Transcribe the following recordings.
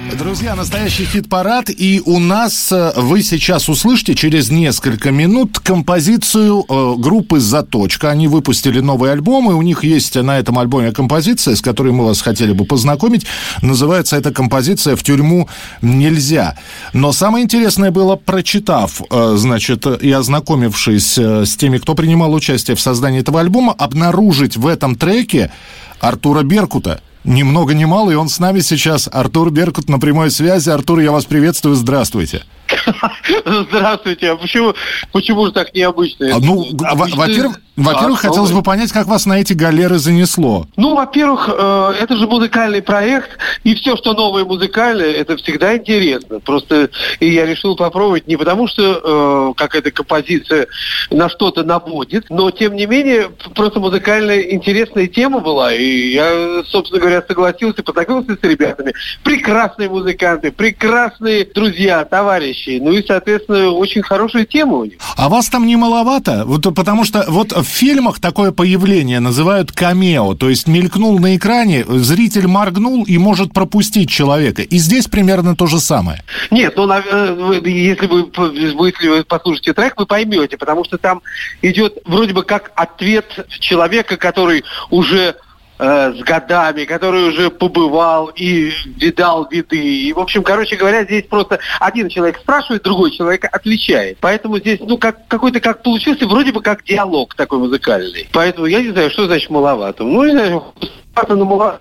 Друзья, настоящий хит-парад, и у нас э, вы сейчас услышите через несколько минут композицию э, группы «Заточка». Они выпустили новый альбом, и у них есть на этом альбоме композиция, с которой мы вас хотели бы познакомить. Называется эта композиция «В тюрьму нельзя». Но самое интересное было, прочитав, э, значит, и ознакомившись э, с теми, кто принимал участие в создании этого альбома, обнаружить в этом треке Артура Беркута – ни много ни мало, и он с нами сейчас. Артур Беркут на прямой связи. Артур, я вас приветствую, здравствуйте. Здравствуйте. А почему, почему же так необычно? А, ну, во-первых, во-первых, а, хотелось бы понять, как вас на эти галеры занесло. Ну, во-первых, э, это же музыкальный проект, и все, что новое музыкальное, это всегда интересно. Просто и я решил попробовать не потому, что э, как эта композиция на что-то наводит, но тем не менее просто музыкальная интересная тема была, и я, собственно говоря, согласился, познакомился с ребятами. Прекрасные музыканты, прекрасные друзья, товарищи, ну и, соответственно, очень хорошая тема у них. А вас там не маловато? Вот, потому что вот в фильмах такое появление называют камео, то есть мелькнул на экране, зритель моргнул и может пропустить человека. И здесь примерно то же самое. Нет, ну, если вы, если вы послушаете трек, вы поймете, потому что там идет вроде бы как ответ человека, который уже э, с годами, который уже побывал и видал виды. И, в общем, короче говоря, здесь просто один человек спрашивает, другой человек отвечает. Поэтому здесь, ну, как, какой-то как получился, вроде бы как диалог такой музыкальный. Поэтому я не знаю, что значит маловато. Ну, не знаю,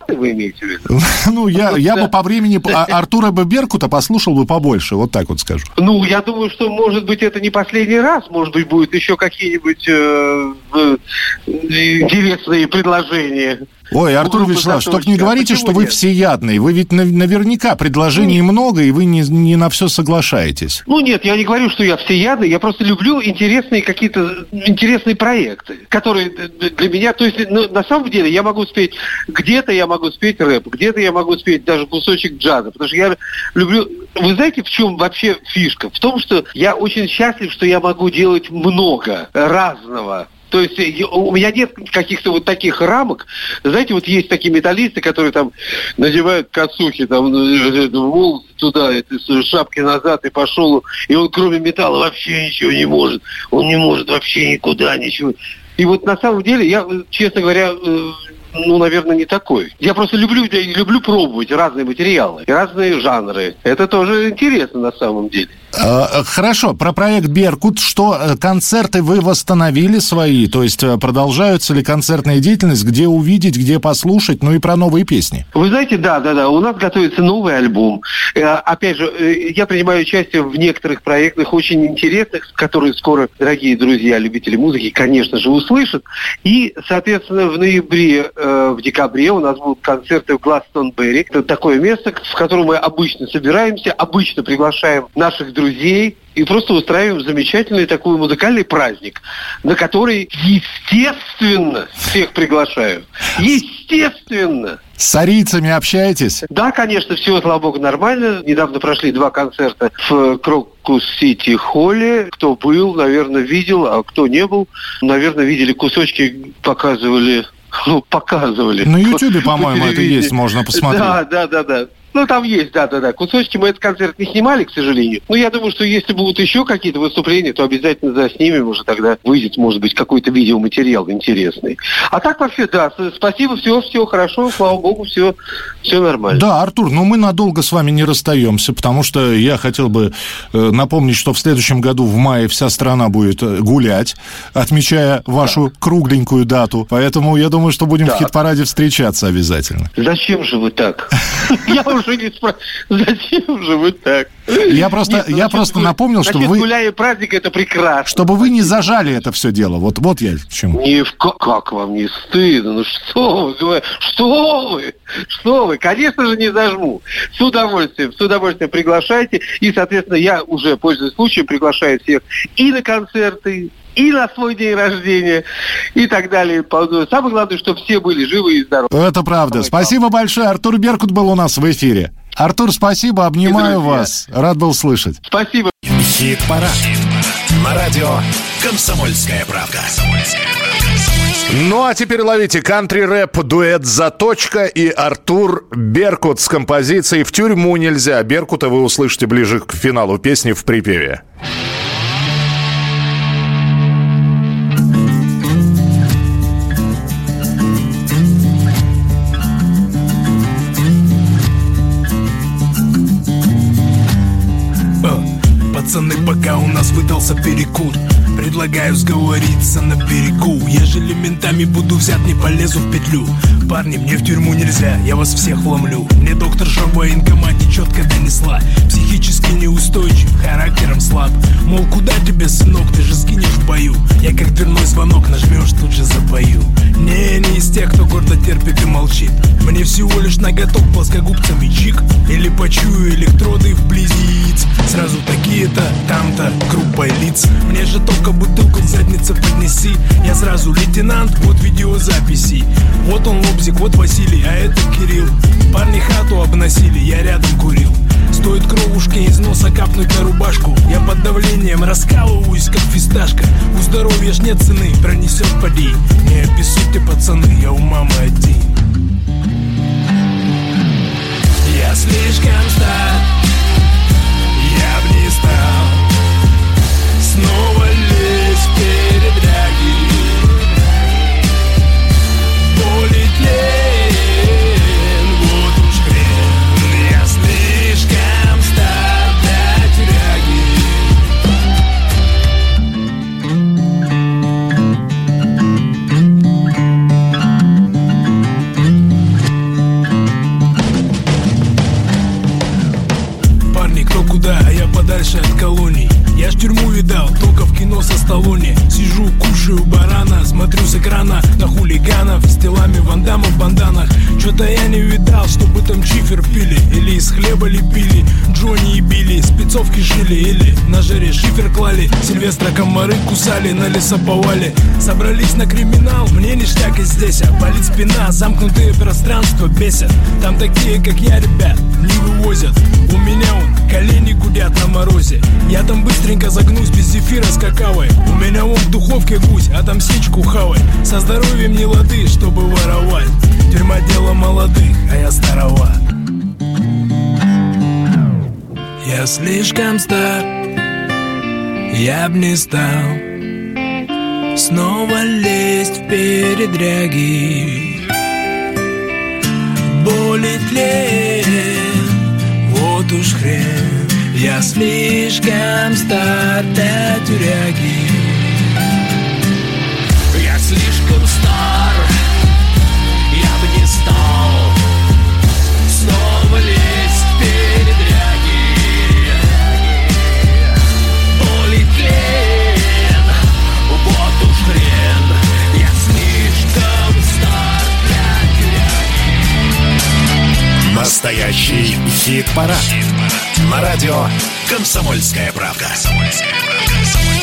вы имеете в виду? Ну, я, я бы по времени а, Артура бы Беркута послушал бы побольше, вот так вот скажу. Ну, я думаю, что, может быть, это не последний раз, может быть, будет еще какие-нибудь э, э, интересные предложения. Ой, Артур Вячеславович, только не говорите, что вы всеядный. Вы ведь наверняка предложений ну, много, и вы не, не на все соглашаетесь. Ну нет, я не говорю, что я всеядный, я просто люблю интересные какие-то интересные проекты, которые для меня, то есть ну, на самом деле я могу спеть, где-то я могу спеть рэп, где-то я могу спеть даже кусочек джаза, потому что я люблю... Вы знаете, в чем вообще фишка? В том, что я очень счастлив, что я могу делать много разного. То есть у меня нет каких-то вот таких рамок. Знаете, вот есть такие металлисты, которые там надевают косухи, там, э, волосы туда, шапки назад и пошел, и он кроме металла вообще ничего не может. Он не может вообще никуда ничего. И вот на самом деле, я, честно говоря, э, ну, наверное, не такой. Я просто люблю, я люблю пробовать разные материалы, разные жанры. Это тоже интересно на самом деле. Э, хорошо, про проект «Беркут». Что, э, концерты вы восстановили свои? То есть э, продолжаются ли концертная деятельность? Где увидеть, где послушать? Ну и про новые песни. Вы знаете, да, да, да. У нас готовится новый альбом. Опять же, я принимаю участие в некоторых проектах очень интересных, которые скоро, дорогие друзья, любители музыки, конечно же, услышат. И, соответственно, в ноябре, в декабре у нас будут концерты в Гластонберри. Это такое место, в котором мы обычно собираемся, обычно приглашаем наших друзей и просто устраиваем замечательный такой музыкальный праздник, на который, естественно, всех приглашаю. Естественно. С арийцами общаетесь? Да, конечно, все, слава богу, нормально. Недавно прошли два концерта в Крокус Сити Холле. Кто был, наверное, видел, а кто не был, наверное, видели кусочки, показывали ну, показывали. На Ютубе, по-моему, это есть, можно посмотреть. Да, да, да, да. Ну, там есть, да-да-да. Кусочки мы этот концерт не снимали, к сожалению. Но я думаю, что если будут еще какие-то выступления, то обязательно заснимем, уже тогда выйдет, может быть, какой-то видеоматериал интересный. А так вообще, да, спасибо, все, все хорошо, слава богу, все, все нормально. Да, Артур, но мы надолго с вами не расстаемся, потому что я хотел бы э, напомнить, что в следующем году в мае вся страна будет э, гулять, отмечая вашу да. кругленькую дату. Поэтому я думаю, что будем да. в хит-параде встречаться обязательно. Зачем же вы так? Я уже не зачем же вы так? Я просто, Нет, ну, я просто гуля... напомнил, что вы... гуляя праздник, это прекрасно. Чтобы вы не зажали это все дело. Вот, вот я к чему. Не в... Как вам не стыдно? Ну что вы, что вы, что вы? Конечно же, не зажму. С удовольствием, с удовольствием приглашайте. И, соответственно, я уже, пользуясь случаем, приглашаю всех и на концерты, и на свой день рождения, и так далее. Самое главное, чтобы все были живы и здоровы. Это правда. Спасибо большое. Артур Беркут был у нас в эфире. Артур, спасибо, обнимаю вас. Рад был слышать. Спасибо. Хит-парад. Хит-парад. На радио «Комсомольская правда». Ну а теперь ловите кантри-рэп, дуэт «Заточка» и Артур Беркут с композицией «В тюрьму нельзя». Беркута вы услышите ближе к финалу песни в припеве. Пацаны, пока у нас выдался перекур Предлагаю сговориться на берегу. Ежели ментами буду взят, не полезу в петлю. Парни, мне в тюрьму нельзя, я вас всех вломлю Мне доктор в военкомате четко донесла. Психически неустойчив, характером слаб. Мол, куда тебе, сынок, ты же сгинешь в бою. Я как дверной звонок нажмешь, тут же запою Не, не из тех, кто гордо терпит и молчит. Мне всего лишь ноготок плоскогубцами чик. Или почую электроды вблизи яиц. Сразу такие-то, там-то, группой лиц. Мне же только бутылку в заднице поднеси. Я сразу лейтенант, вот видеозаписи. Вот он лобзик, вот Василий, а это Кирилл. Парни хату обносили, я рядом курил. Стоит кровушке из носа капнуть на рубашку. Я под давлением раскалываюсь, как фисташка. У здоровья ж нет цены, пронесет поди Не обессудьте, пацаны, я у мамы один подальше от колоний Я ж тюрьму видал, только в кино со Сталлоне. Сижу, кушаю барана, смотрю с экрана На хулиганов, с телами вандама в банданах. Чё-то я не видал, чтобы там чифер пили Или из хлеба лепили, Джонни и Билли Спецовки шили или на жаре шифер клали. Сильвестра комары кусали, на лесоповале Собрались на криминал, мне ништяк и здесь. А Болит спина, замкнутые пространства бесят. Там такие, как я, ребят, не вывозят. У меня он, быстренько загнусь без зефира с какавой. У меня вон в духовке гусь, а там сечку хавай. Со здоровьем не лады, чтобы воровать. Тюрьма дело молодых, а я староват. Я слишком стар Я б не стал Снова лезть в передряги. Болит лень Вот уж хрен Я слишком стар для тюряги. Я слишком стар Я бы не стал Снова лезть в передряги. Болит лен Вот уж хрен Я слишком стар для тюряги. Настоящий хит-парад. На радио «Комсомольская правда».